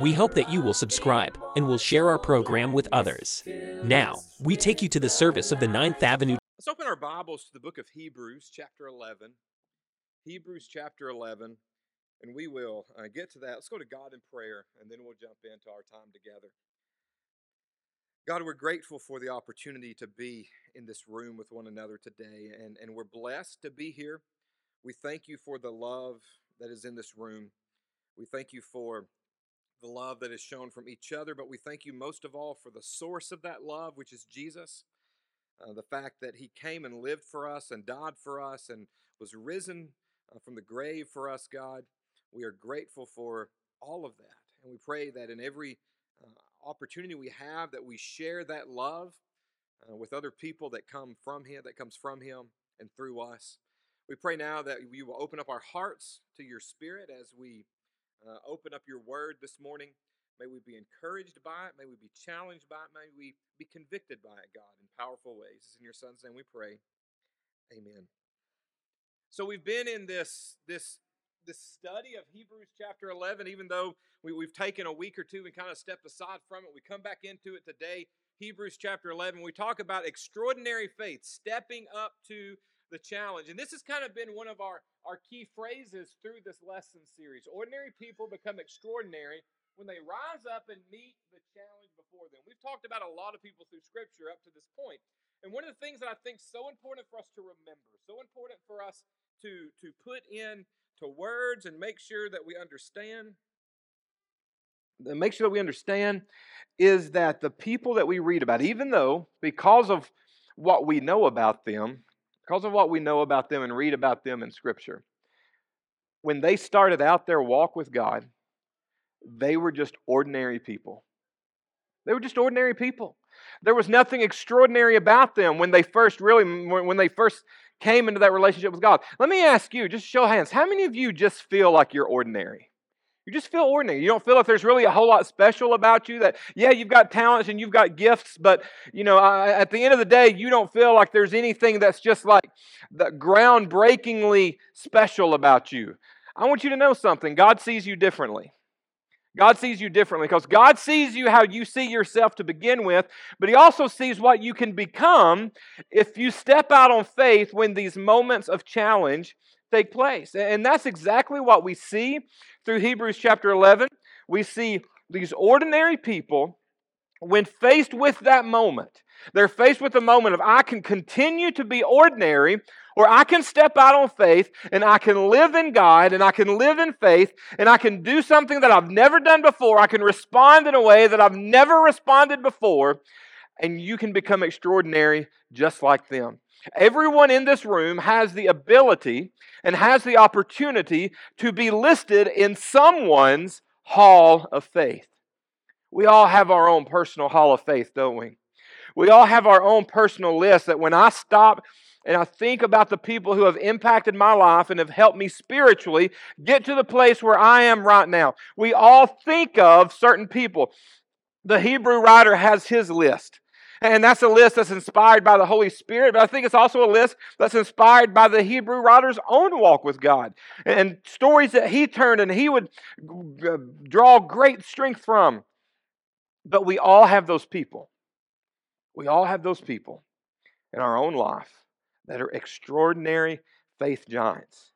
We hope that you will subscribe and will share our program with others. Now, we take you to the service of the Ninth Avenue Let's open our Bibles to the book of Hebrews, chapter 11. Hebrews, chapter 11. And we will uh, get to that. Let's go to God in prayer, and then we'll jump into our time together. God, we're grateful for the opportunity to be in this room with one another today, and, and we're blessed to be here. We thank you for the love that is in this room. We thank you for the love that is shown from each other, but we thank you most of all for the source of that love, which is Jesus. Uh, the fact that he came and lived for us and died for us and was risen uh, from the grave for us, God. We are grateful for all of that. And we pray that in every uh, opportunity we have that we share that love uh, with other people that come from him that comes from him and through us. We pray now that you will open up our hearts to your spirit as we uh, open up your word this morning. May we be encouraged by it. May we be challenged by it. May we be convicted by it, God, in powerful ways. In your son's name we pray. Amen. So we've been in this this this study of Hebrews chapter 11, even though we, we've taken a week or two and kind of stepped aside from it. We come back into it today, Hebrews chapter 11. We talk about extraordinary faith, stepping up to the challenge. And this has kind of been one of our, our key phrases through this lesson series. Ordinary people become extraordinary when they rise up and meet the challenge before them. We've talked about a lot of people through Scripture up to this point. And one of the things that I think so important for us to remember, so important for us to, to put in to words and make sure that we understand, make sure that we understand is that the people that we read about, even though because of what we know about them, because of what we know about them and read about them in Scripture, when they started out their walk with God, they were just ordinary people. They were just ordinary people. There was nothing extraordinary about them when they first really when they first came into that relationship with God. Let me ask you, just show hands, how many of you just feel like you're ordinary? You just feel ordinary. You don't feel like there's really a whole lot special about you. That, yeah, you've got talents and you've got gifts, but, you know, at the end of the day, you don't feel like there's anything that's just like the groundbreakingly special about you. I want you to know something God sees you differently. God sees you differently because God sees you how you see yourself to begin with, but He also sees what you can become if you step out on faith when these moments of challenge take place. And that's exactly what we see through Hebrews chapter 11. We see these ordinary people, when faced with that moment, they're faced with the moment of, I can continue to be ordinary or I can step out on faith and I can live in God and I can live in faith and I can do something that I've never done before. I can respond in a way that I've never responded before, and you can become extraordinary just like them. Everyone in this room has the ability and has the opportunity to be listed in someone's hall of faith. We all have our own personal hall of faith, don't we? We all have our own personal list that when I stop and I think about the people who have impacted my life and have helped me spiritually get to the place where I am right now. We all think of certain people. The Hebrew writer has his list. And that's a list that's inspired by the Holy Spirit, but I think it's also a list that's inspired by the Hebrew writer's own walk with God and stories that he turned and he would uh, draw great strength from. But we all have those people. We all have those people in our own life that are extraordinary faith giants.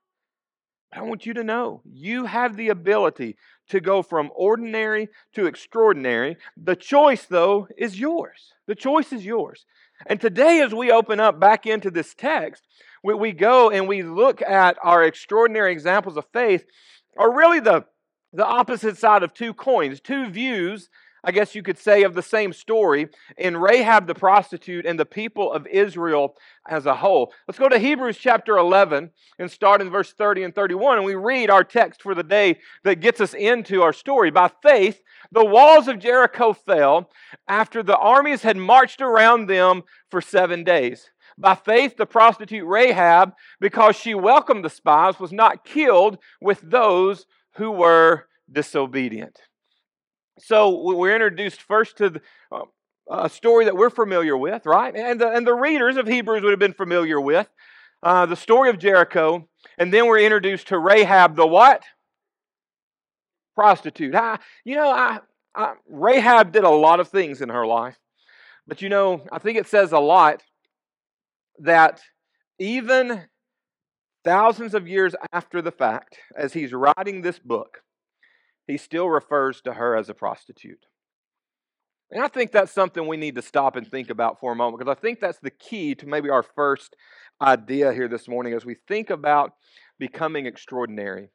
I want you to know you have the ability to go from ordinary to extraordinary. The choice, though, is yours. The choice is yours. And today, as we open up back into this text, we, we go and we look at our extraordinary examples of faith, are really the, the opposite side of two coins, two views I guess you could say, of the same story in Rahab the prostitute and the people of Israel as a whole. Let's go to Hebrews chapter 11 and start in verse 30 and 31. And we read our text for the day that gets us into our story. By faith, the walls of Jericho fell after the armies had marched around them for seven days. By faith, the prostitute Rahab, because she welcomed the spies, was not killed with those who were disobedient. So we're introduced first to the, uh, a story that we're familiar with, right? And the, and the readers of Hebrews would have been familiar with uh, the story of Jericho. And then we're introduced to Rahab, the what? Prostitute. I, you know, I, I, Rahab did a lot of things in her life. But you know, I think it says a lot that even thousands of years after the fact, as he's writing this book, he still refers to her as a prostitute. And I think that's something we need to stop and think about for a moment because I think that's the key to maybe our first idea here this morning as we think about becoming extraordinary.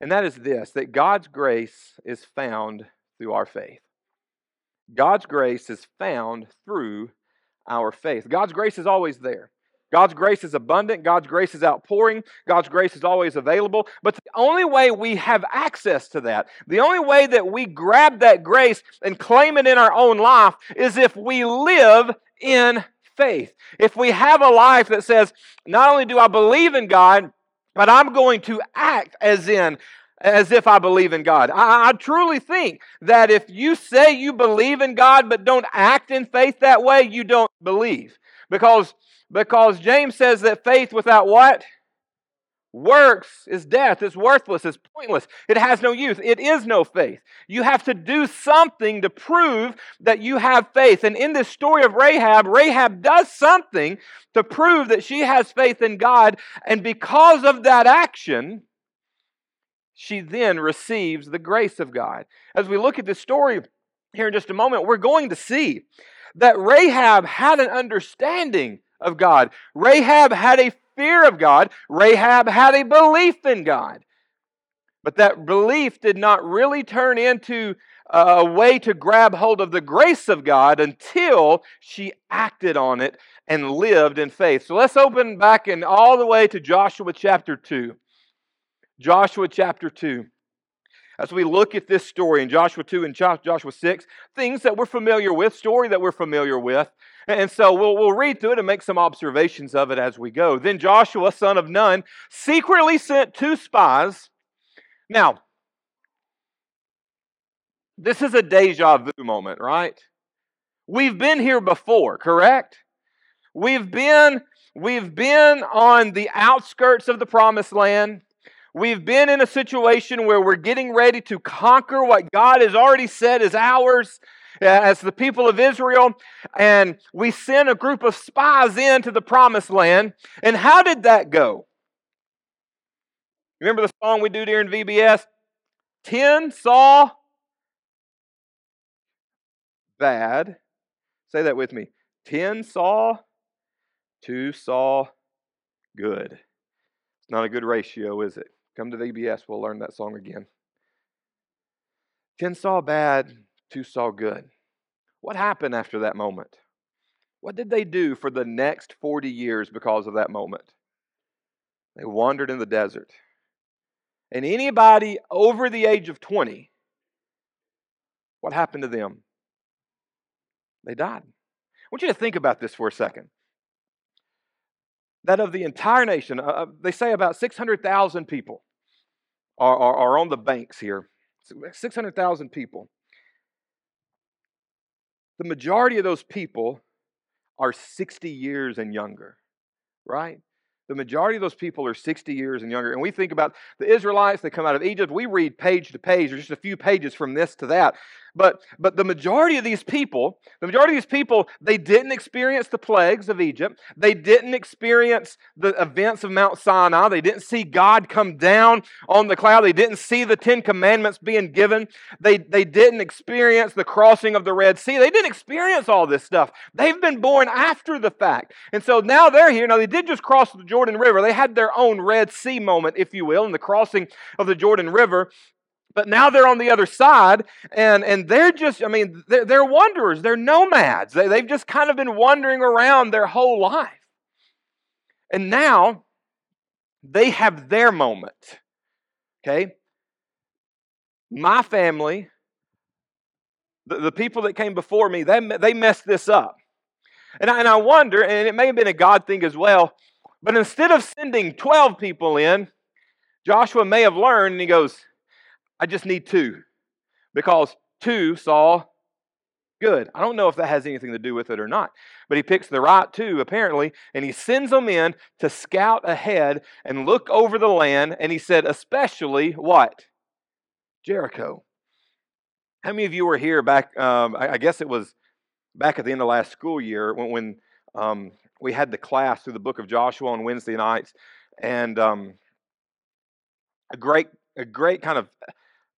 And that is this that God's grace is found through our faith. God's grace is found through our faith. God's grace is always there. God's grace is abundant. God's grace is outpouring. God's grace is always available. But the only way we have access to that, the only way that we grab that grace and claim it in our own life is if we live in faith. If we have a life that says, not only do I believe in God, but I'm going to act as in as if I believe in God. I, I, truly think that if you say you believe in God but don't act in faith that way, you don't believe. Because because James says that faith without what? Works is death. It's worthless. It's pointless. It has no use. It is no faith. You have to do something to prove that you have faith. And in this story of Rahab, Rahab does something to prove that she has faith in God. And because of that action, she then receives the grace of God. As we look at this story here in just a moment, we're going to see that Rahab had an understanding of God. Rahab had a fear of God. Rahab had a belief in God. But that belief did not really turn into a way to grab hold of the grace of God until she acted on it and lived in faith. So let's open back and all the way to Joshua chapter 2. Joshua chapter 2. As we look at this story in Joshua 2 and Joshua 6, things that we're familiar with, story that we're familiar with, and so we'll, we'll read through it and make some observations of it as we go. Then Joshua, son of Nun, secretly sent two spies. Now, this is a deja vu moment, right? We've been here before, correct? We've been we've been on the outskirts of the promised land. We've been in a situation where we're getting ready to conquer what God has already said is ours Uh, as the people of Israel, and we sent a group of spies into the promised land. And how did that go? Remember the song we do during VBS? Ten saw bad. Say that with me. Ten saw, two saw good. It's not a good ratio, is it? Come to VBS, we'll learn that song again. Ten saw bad, two saw good. What happened after that moment? What did they do for the next 40 years because of that moment? They wandered in the desert. And anybody over the age of 20, what happened to them? They died. I want you to think about this for a second. That of the entire nation, uh, uh they say about 600,000 people are, are, are on the banks here. 600,000 people. The majority of those people are 60 years and younger, right? The majority of those people are 60 years and younger. And we think about the Israelites, they come out of Egypt. We read page to page, or just a few pages from this to that. But, but the majority of these people, the majority of these people, they didn't experience the plagues of Egypt. They didn't experience the events of Mount Sinai. They didn't see God come down on the cloud. They didn't see the Ten Commandments being given. They, they didn't experience the crossing of the Red Sea. They didn't experience all this stuff. They've been born after the fact. And so now they're here. Now, they did just cross the Jordan River. They had their own Red Sea moment, if you will, in the crossing of the Jordan River. But now they're on the other side, and, and they're just, I mean, they're, they're wanderers, they're nomads. They, they've just kind of been wandering around their whole life. And now they have their moment. Okay? My family, the, the people that came before me, they, they messed this up. And I, and I wonder, and it may have been a God thing as well, but instead of sending 12 people in, Joshua may have learned, and he goes, I just need two. Because two saw good. I don't know if that has anything to do with it or not. But he picks the right two, apparently, and he sends them in to scout ahead and look over the land. And he said, especially what? Jericho. How many of you were here back? Um, I, I, guess it was back at the end of last school year when, when um, we had the class through the book of Joshua on Wednesday nights. And um, a great, a great kind of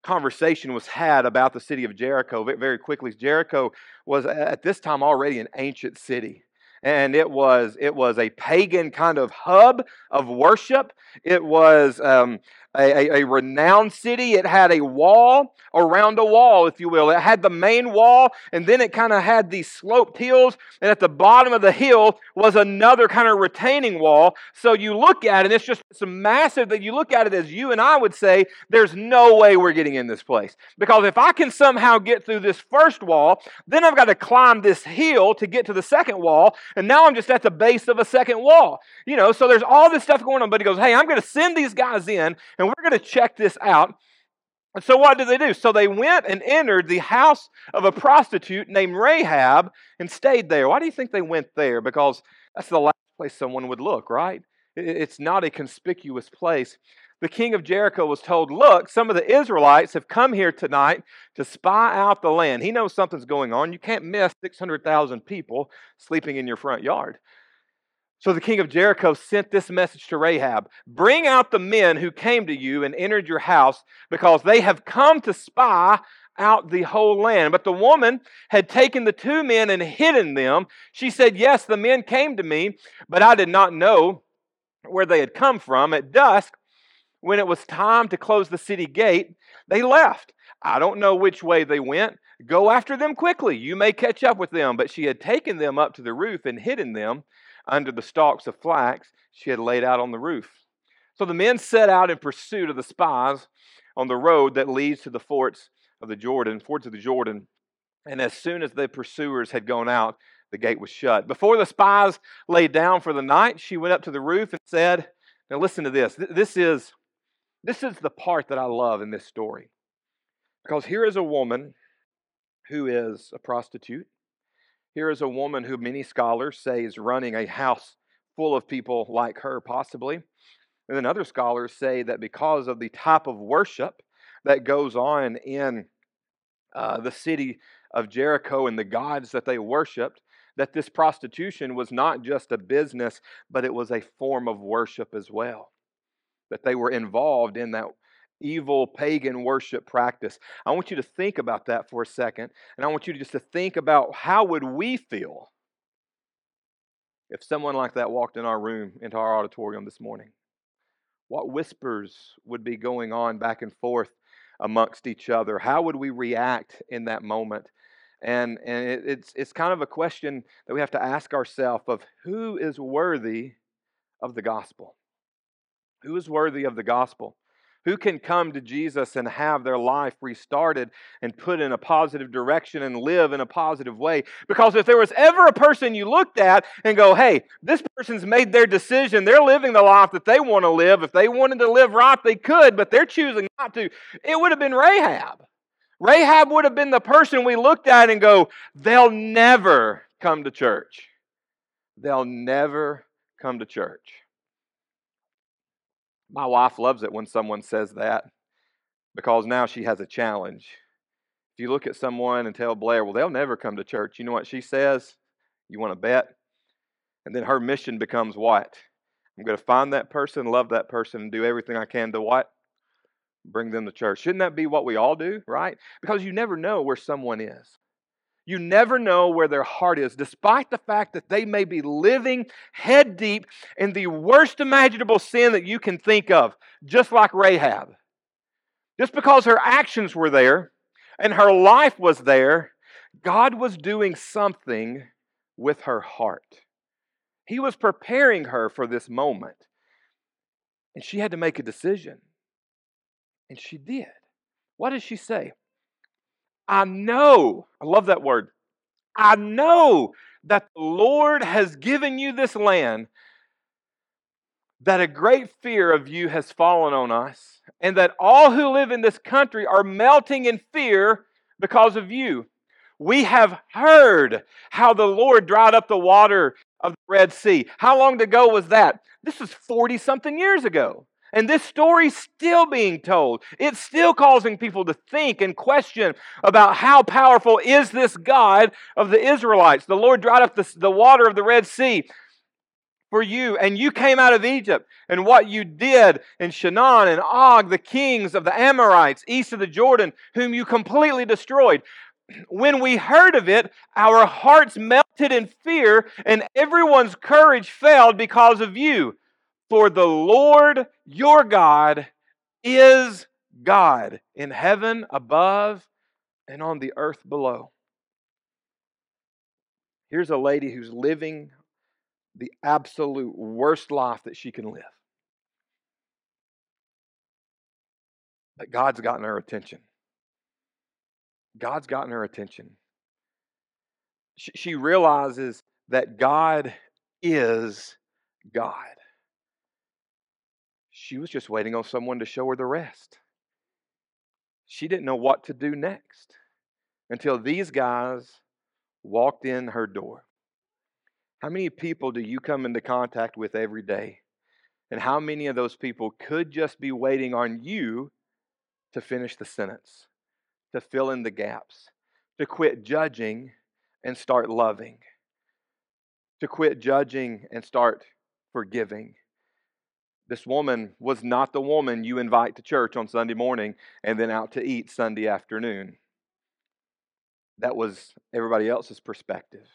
conversation was had about the city of Jericho very quickly. Jericho was at this time already an ancient city and it was it was a pagan kind of hub of worship. It was um, a, a, renowned city. It had a wall around a wall, if you will. It had the main wall, and then it kind of had these sloped hills, and at the bottom of the hill was another kind of retaining wall. So you look at it, and it's just it's massive that you look at it as you and I would say, there's no way we're getting in this place. Because if I can somehow get through this first wall, then I've got to climb this hill to get to the second wall, and now I'm just at the base of a second wall. You know, so there's all this stuff going on, but he goes, hey, I'm going to send these guys in, and and we're going to check this out. And so, what did they do? So, they went and entered the house of a prostitute named Rahab and stayed there. Why do you think they went there? Because that's the last place someone would look, right? It's not a conspicuous place. The king of Jericho was told, Look, some of the Israelites have come here tonight to spy out the land. He knows something's going on. You can't miss 600,000 people sleeping in your front yard. So the king of Jericho sent this message to Rahab Bring out the men who came to you and entered your house, because they have come to spy out the whole land. But the woman had taken the two men and hidden them. She said, Yes, the men came to me, but I did not know where they had come from. At dusk, when it was time to close the city gate, they left. I don't know which way they went. Go after them quickly. You may catch up with them. But she had taken them up to the roof and hidden them under the stalks of flax she had laid out on the roof. So the men set out in pursuit of the spies on the road that leads to the forts of the Jordan, forts of the Jordan. And as soon as the pursuers had gone out, the gate was shut. Before the spies lay down for the night, she went up to the roof and said, Now listen to this. This is, this is the part that I love in this story. Because here is a woman who is a prostitute. Here is a woman who many scholars say is running a house full of people like her, possibly. And then other scholars say that because of the type of worship that goes on in uh, the city of Jericho and the gods that they worshiped, that this prostitution was not just a business, but it was a form of worship as well. That they were involved in that evil pagan worship practice. I want you to think about that for a second, and I want you to just to think about how would we feel if someone like that walked in our room, into our auditorium this morning? What whispers would be going on back and forth amongst each other? How would we react in that moment? And, and it, it's, it's kind of a question that we have to ask ourselves of who is worthy of the gospel? Who is worthy of the gospel? Who can come to Jesus and have their life restarted and put in a positive direction and live in a positive way? Because if there was ever a person you looked at and go, hey, this person's made their decision, they're living the life that they want to live. If they wanted to live right, they could, but they're choosing not to. It would have been Rahab. Rahab would have been the person we looked at and go, they'll never come to church. They'll never come to church. My wife loves it when someone says that because now she has a challenge. If you look at someone and tell Blair, well, they'll never come to church, you know what she says? You want to bet? And then her mission becomes what? I'm going to find that person, love that person, and do everything I can to what? Bring them to church. Shouldn't that be what we all do, right? Because you never know where someone is. You never know where their heart is, despite the fact that they may be living head deep in the worst imaginable sin that you can think of, just like Rahab. Just because her actions were there and her life was there, God was doing something with her heart. He was preparing her for this moment. And she had to make a decision. And she did. What does she say? I know, I love that word. I know that the Lord has given you this land, that a great fear of you has fallen on us, and that all who live in this country are melting in fear because of you. We have heard how the Lord dried up the water of the Red Sea. How long ago was that? This was 40 something years ago. And this story's still being told. It's still causing people to think and question about how powerful is this God of the Israelites. The Lord dried up the, the water of the Red Sea for you, and you came out of Egypt, and what you did in Sihon and Og, the kings of the Amorites east of the Jordan, whom you completely destroyed. When we heard of it, our hearts melted in fear, and everyone's courage failed because of you. For the Lord your God is God in heaven above and on the earth below. Here's a lady who's living the absolute worst life that she can live. But God's gotten her attention. God's gotten her attention. She, realizes that God is God. She was just waiting on someone to show her the rest. She didn't know what to do next until these guys walked in her door. How many people do you come into contact with every day? And how many of those people could just be waiting on you to finish the sentence, to fill in the gaps, to quit judging and start loving, to quit judging and start forgiving? This woman was not the woman you invite to church on Sunday morning and then out to eat Sunday afternoon. That was everybody else's perspective.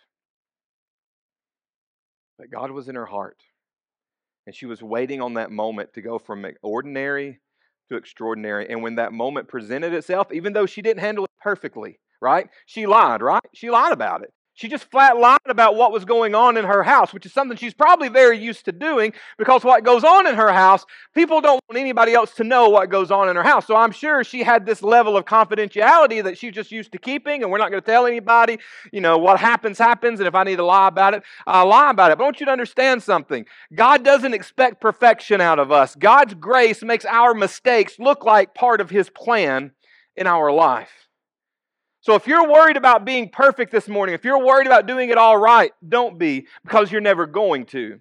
But God was in her heart. And she was waiting on that moment to go from ordinary to extraordinary. And when that moment presented itself, even though she didn't handle it perfectly, right? She lied, right? She lied about it. She just flat lied about what was going on in her house, which is something she's probably very used to doing because what goes on in her house, people don't want anybody else to know what goes on in her house. So I'm sure she had this level of confidentiality that she's just used to keeping, and we're not going to tell anybody, you know, what happens, happens, and if I need to lie about it, I'll lie about it. But I want you to understand something God doesn't expect perfection out of us, God's grace makes our mistakes look like part of His plan in our life. So if you're worried about being perfect this morning, if you're worried about doing it all right, don't be because you're never going to.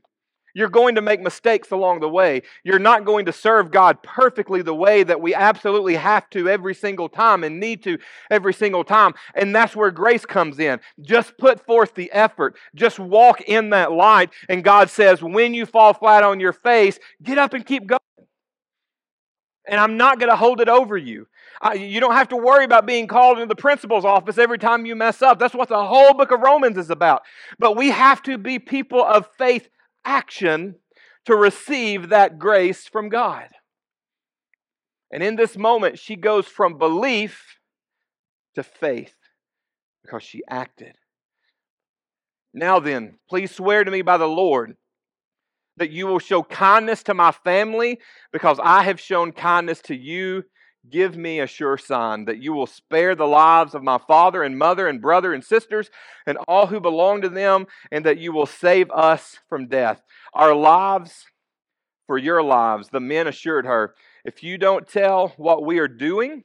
You're going to make mistakes along the way. You're not going to serve God perfectly the way that we absolutely have to every single time and need to every single time. And that's where grace comes in. Just put forth the effort. Just walk in that light. And God says, when you fall flat on your face, get up and keep going. And I'm not going to hold it over you. You don't have to worry about being called into the principal's office every time you mess up. That's what the whole book of Romans is about. But we have to be people of faith action to receive that grace from God. And in this moment, she goes from belief to faith because she acted. Now then, please swear to me by the Lord that you will show kindness to my family because I have shown kindness to you give me a sure sign that you will spare the lives of my father and mother and brother and sisters and all who belong to them, and that you will save us from death. Our lives for your lives. The men assured her, If you don't tell what we are doing,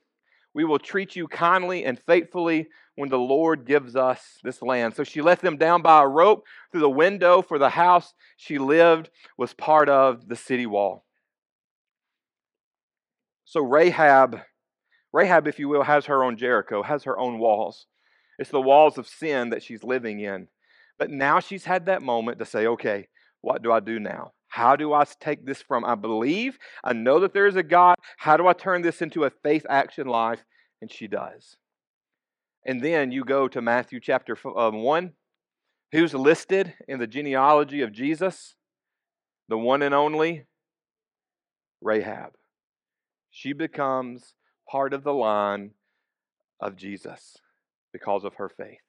we will treat you kindly and faithfully when the Lord gives us this land. So she let them down by a rope through the window, for the house she lived was part of the city wall. So Rahab, Rahab, if you will, has her own Jericho, has her own walls. It's the walls of sin that she's living in. But now she's had that moment to say, okay, what do I do now? How do I take this from I believe, I know that there is a God. How do I turn this into a faith action life? And she does. And then you go to Matthew chapter um, 1. Who's listed in the genealogy of Jesus? The one and only Rahab she becomes part of the line of Jesus because of her faith.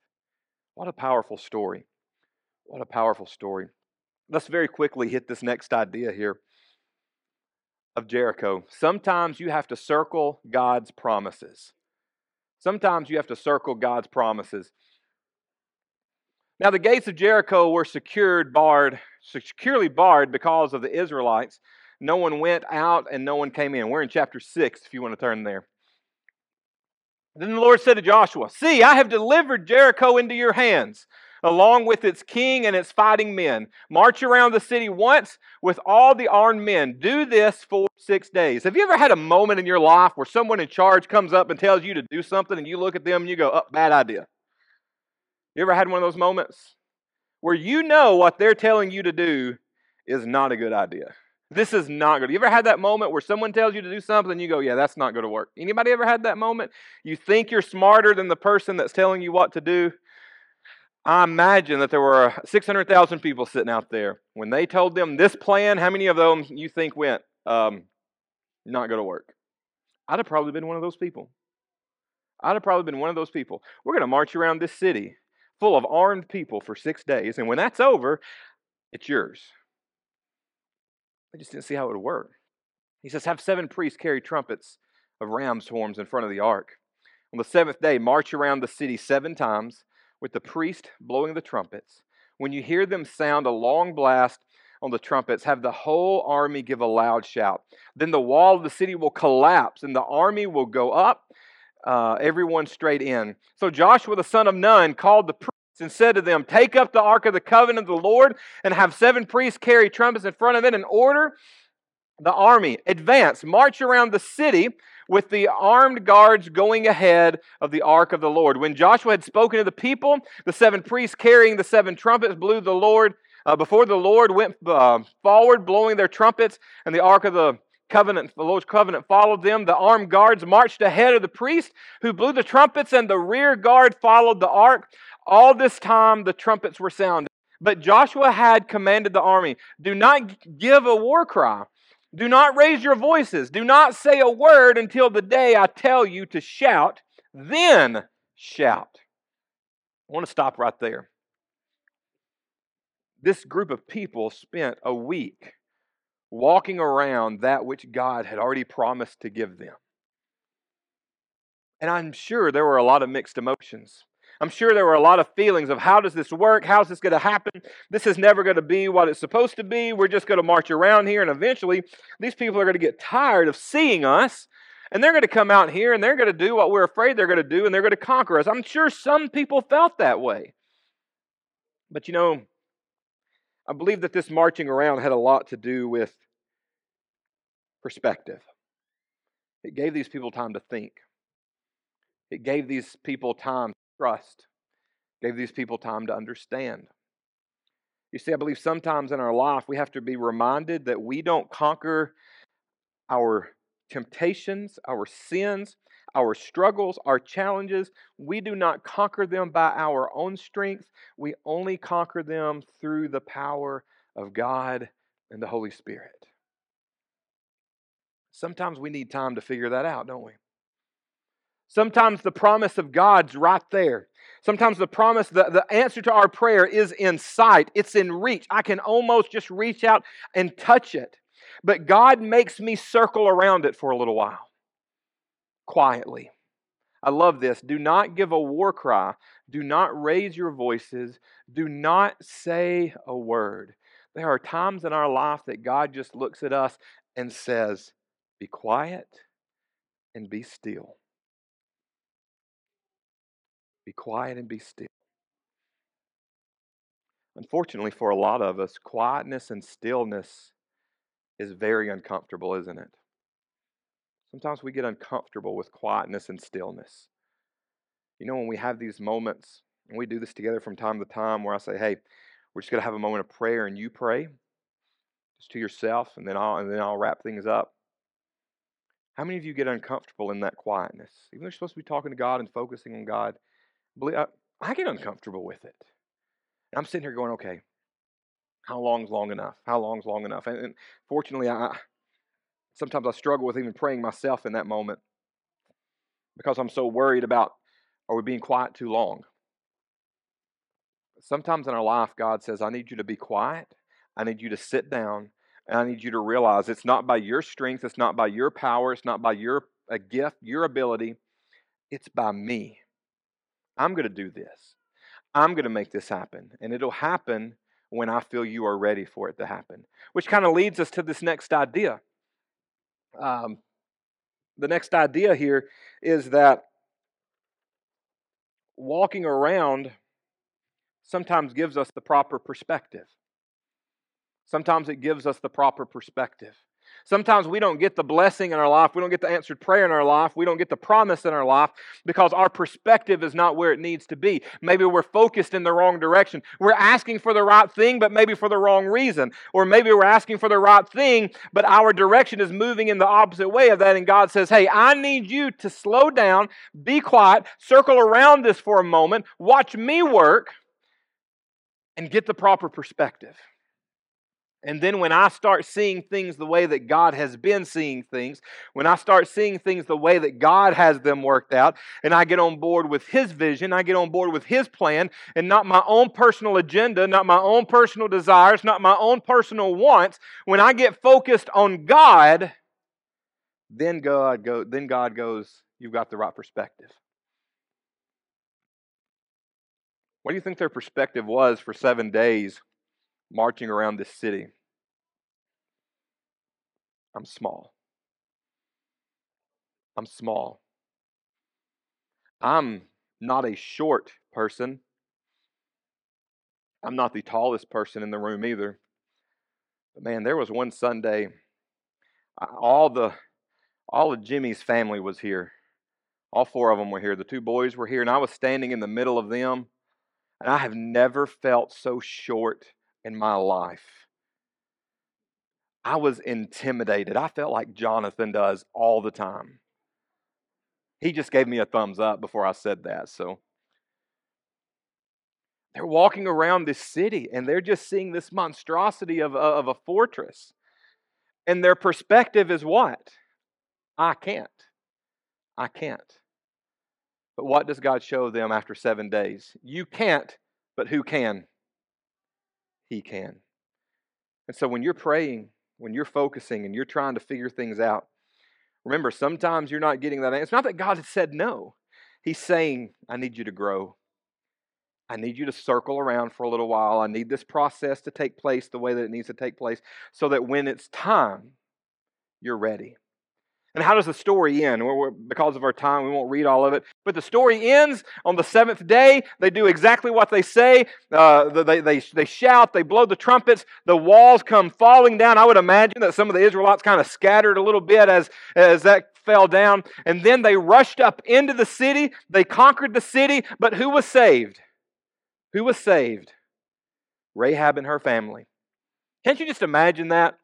What a powerful story. What a powerful story. Let's very quickly hit this next idea here of Jericho. Sometimes you have to circle God's promises. Sometimes you have to circle God's promises. Now, the gates of Jericho were secured, barred, securely barred because of the Israelites. No one went out and no one came in. We're in chapter 6 if you want to turn there. Then the Lord said to Joshua, See, I have delivered Jericho into your hands, along with its king and its fighting men. March around the city once with all the armed men. Do this for six days. Have you ever had a moment in your life where someone in charge comes up and tells you to do something and you look at them and you go, Oh, bad idea? You ever had one of those moments where you know what they're telling you to do is not a good idea? This is not good. You ever had that moment where someone tells you to do something and you go, "Yeah, that's not going to work." Anybody ever had that moment? You think you're smarter than the person that's telling you what to do? I imagine that there were 600,000 people sitting out there. When they told them this plan, how many of them you think went, um, not going to work? I'd have probably been one of those people. I'd have probably been one of those people. We're going to march around this city full of armed people for six days, and when that's over, it's yours. I just didn't see how it would work. He says, Have seven priests carry trumpets of ram's horns in front of the ark. On the seventh day, march around the city seven times with the priest blowing the trumpets. When you hear them sound a long blast on the trumpets, have the whole army give a loud shout. Then the wall of the city will collapse and the army will go up, uh, everyone straight in. So Joshua the son of Nun called the priests and said to them, Take up the ark of the covenant of the Lord and have seven priests carry trumpets in front of it in order the army. Advance, march around the city with the armed guards going ahead of the ark of the Lord. When Joshua had spoken to the people, the seven priests carrying the seven trumpets blew the Lord. Uh, before the Lord went uh, forward, blowing their trumpets, and the ark of the covenant, the Lord's covenant followed them. The armed guards marched ahead of the priest who blew the trumpets, and the rear guard followed the ark. All this time the trumpets were sounded. But Joshua had commanded the army do not give a war cry. Do not raise your voices. Do not say a word until the day I tell you to shout. Then shout. I want to stop right there. This group of people spent a week walking around that which God had already promised to give them. And I'm sure there were a lot of mixed emotions. I'm sure there were a lot of feelings of how does this work? How's this going to happen? This is never going to be what it's supposed to be. We're just going to march around here, and eventually these people are going to get tired of seeing us, and they're going to come out here and they're going to do what we're afraid they're going to do, and they're going to conquer us. I'm sure some people felt that way. But you know, I believe that this marching around had a lot to do with perspective. It gave these people time to think. It gave these people time trust. Gave these people time to understand. You see, I believe sometimes in our life we have to be reminded that we don't conquer our temptations, our sins, our struggles, our challenges. We do not conquer them by our own strength. We only conquer them through the power of God and the Holy Spirit. Sometimes we need time to figure that out, don't we? Sometimes the promise of God's right there. Sometimes the promise, the, the answer to our prayer is in sight, it's in reach. I can almost just reach out and touch it. But God makes me circle around it for a little while, quietly. I love this. Do not give a war cry. Do not raise your voices. Do not say a word. There are times in our life that God just looks at us and says, Be quiet and be still. Be quiet and be still. Unfortunately, for a lot of us, quietness and stillness is very uncomfortable, isn't it? Sometimes we get uncomfortable with quietness and stillness. You know, when we have these moments, and we do this together from time to time, where I say, hey, we're just going to have a moment of prayer, and you pray just to yourself, and then I'll, and then I'll wrap things up. How many of you get uncomfortable in that quietness? Even though you're supposed to be talking to God and focusing on God, I, uh, I get uncomfortable with it. And I'm sitting here going, okay, how long's long enough? How long's long enough? And, and fortunately, I sometimes I struggle with even praying myself in that moment. because I'm so worried about are we being quiet too long? Sometimes in our life, God says, I need you to be quiet. I need you to sit down. And I need you to realize it's not by your strength, it's not by your power, it's not by your a gift, your ability. It's by me. I'm going to do this. I'm going to make this happen. And it'll happen when I feel you are ready for it to happen. Which kind of leads us to this next idea. Um, the next idea here is that walking around sometimes gives us the proper perspective. Sometimes it gives us the proper perspective. Sometimes we don't get the blessing in our life, we don't get the answered prayer in our life, we don't get the promise in our life because our perspective is not where it needs to be. Maybe we're focused in the wrong direction. We're asking for the right thing, but maybe for the wrong reason. Or maybe we're asking for the right thing, but our direction is moving in the opposite way of that. And God says, Hey, I need you to slow down, be quiet, circle around this for a moment, watch me work, and get the proper perspective. And then when I start seeing things the way that God has been seeing things, when I start seeing things the way that God has them worked out, and I get on board with His vision, I get on board with His plan, and not my own personal agenda, not my own personal desires, not my own personal wants, when I get focused on God, then God, go, then God goes, You've got the right perspective. What do you think their perspective was for seven days marching around this city? I'm small. I'm small. I'm not a short person. I'm not the tallest person in the room either. But man, there was one Sunday, all the all of Jimmy's family was here. All four of them were here. The two boys were here, and I was standing in the middle of them. And I have never felt so short in my life. I was intimidated. I felt like Jonathan does all the time. He just gave me a thumbs up before I said that. So they're walking around this city and they're just seeing this monstrosity of, of a fortress. And their perspective is what? I can't. I can't. But what does God show them after seven days? You can't, but who can? He can. And so when you're praying, when you're focusing and you're trying to figure things out, remember, sometimes you're not getting that answer. It's not that God has said no. He's saying, I need you to grow. I need you to circle around for a little while. I need this process to take place the way that it needs to take place so that when it's time, you're ready. And how does the story end? We're, because of our time, we won't read all of it. But the story ends on the seventh day. They do exactly what they say. Uh, they, they, they shout, they blow the trumpets, the walls come falling down. I would imagine that some of the Israelites kind of scattered a little bit as, as that fell down. And then they rushed up into the city. They conquered the city. But who was saved? Who was saved? Rahab and her family. Can't you just imagine that?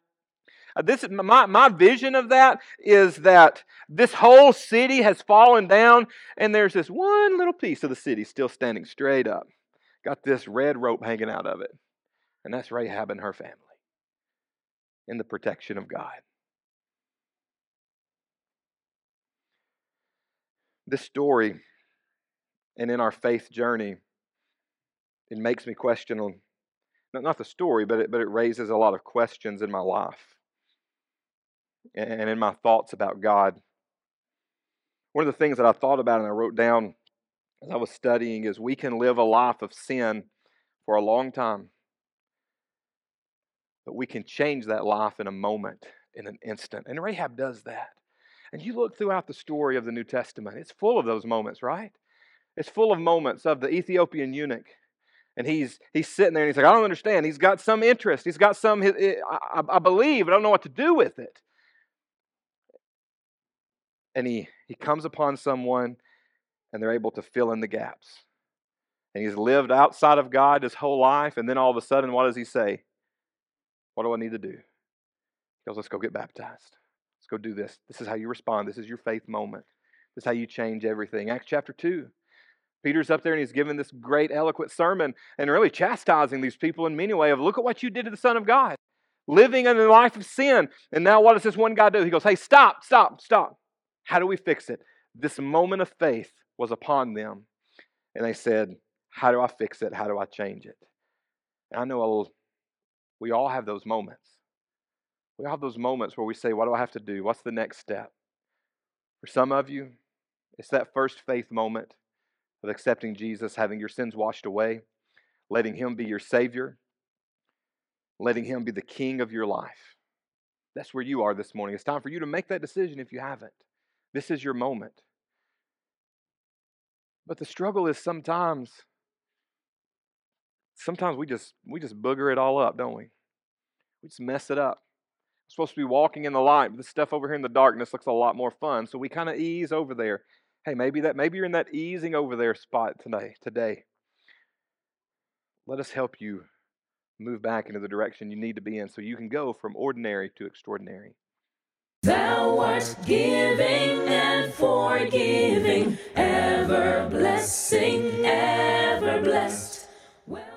Uh, this my, my vision of that is that this whole city has fallen down, and there's this one little piece of the city still standing straight up. Got this red rope hanging out of it. And that's Rahab and her family in the protection of God. This story, and in our faith journey, it makes me question on not the story, but it, but it raises a lot of questions in my life and in my thoughts about God. One of the things that I thought about and I wrote down as I was studying is we can live a life of sin for a long time, but we can change that life in a moment, in an instant. And Rahab does that. And you look throughout the story of the New Testament, it's full of those moments, right? It's full of moments of the Ethiopian eunuch. And he's he's sitting there and he's like, I don't understand. He's got some interest. He's got some. I, I believe. I don't know what to do with it and he, he comes upon someone and they're able to fill in the gaps. And he's lived outside of God his whole life, and then all of a sudden, what does he say? What do I need to do? He goes, Let's go get baptized. Let's go do this. This is how you respond. This is your faith moment. This is how you change everything. Acts chapter 2. Peter's up there and he's giving this great, eloquent sermon and really chastising these people in many ways of look at what you did to the Son of God, living in a life of sin. And now what does this one guy do? He goes, Hey, stop, stop, stop. How do we fix it? this moment of faith was upon them. And they said, How do I fix it? How do I change it? And I know we all have those moments. We all have those moments where we say, What do I have to do? What's the next step? For some of you, it's that first faith moment of accepting Jesus, having your sins washed away, letting Him be your Savior, letting Him be the King of your life. That's where you are this morning. It's time for you to make that decision if you haven't. This is your moment. But the struggle is sometimes sometimes we just we just booger it all up, don't we? We just mess it up. We're supposed to be walking in the light, but the stuff over here in the darkness looks a lot more fun. So we kind of ease over there. Hey, maybe that maybe you're in that easing over there spot today. Today. Let us help you move back into the direction you need to be in so you can go from ordinary to extraordinary. Thou art giving and forgiving, ever blessing, ever blessed.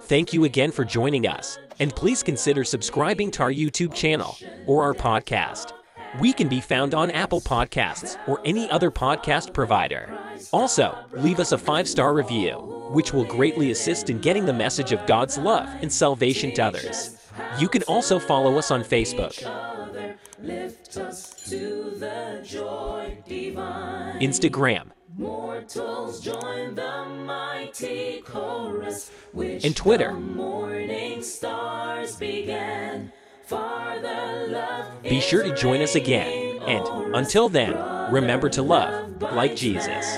Thank you again for joining us, and please consider subscribing to our YouTube channel or our podcast. We can be found on Apple Podcasts or any other podcast provider. Also, leave us a five star review, which will greatly assist in getting the message of God's love and salvation to others. You can also follow us on Facebook. Lift us to the joy divine. Instagram, Mortals join the mighty chorus, which And Twitter. the morning stars began. Farther love be sure to join us again. And until then, remember to love like Jesus.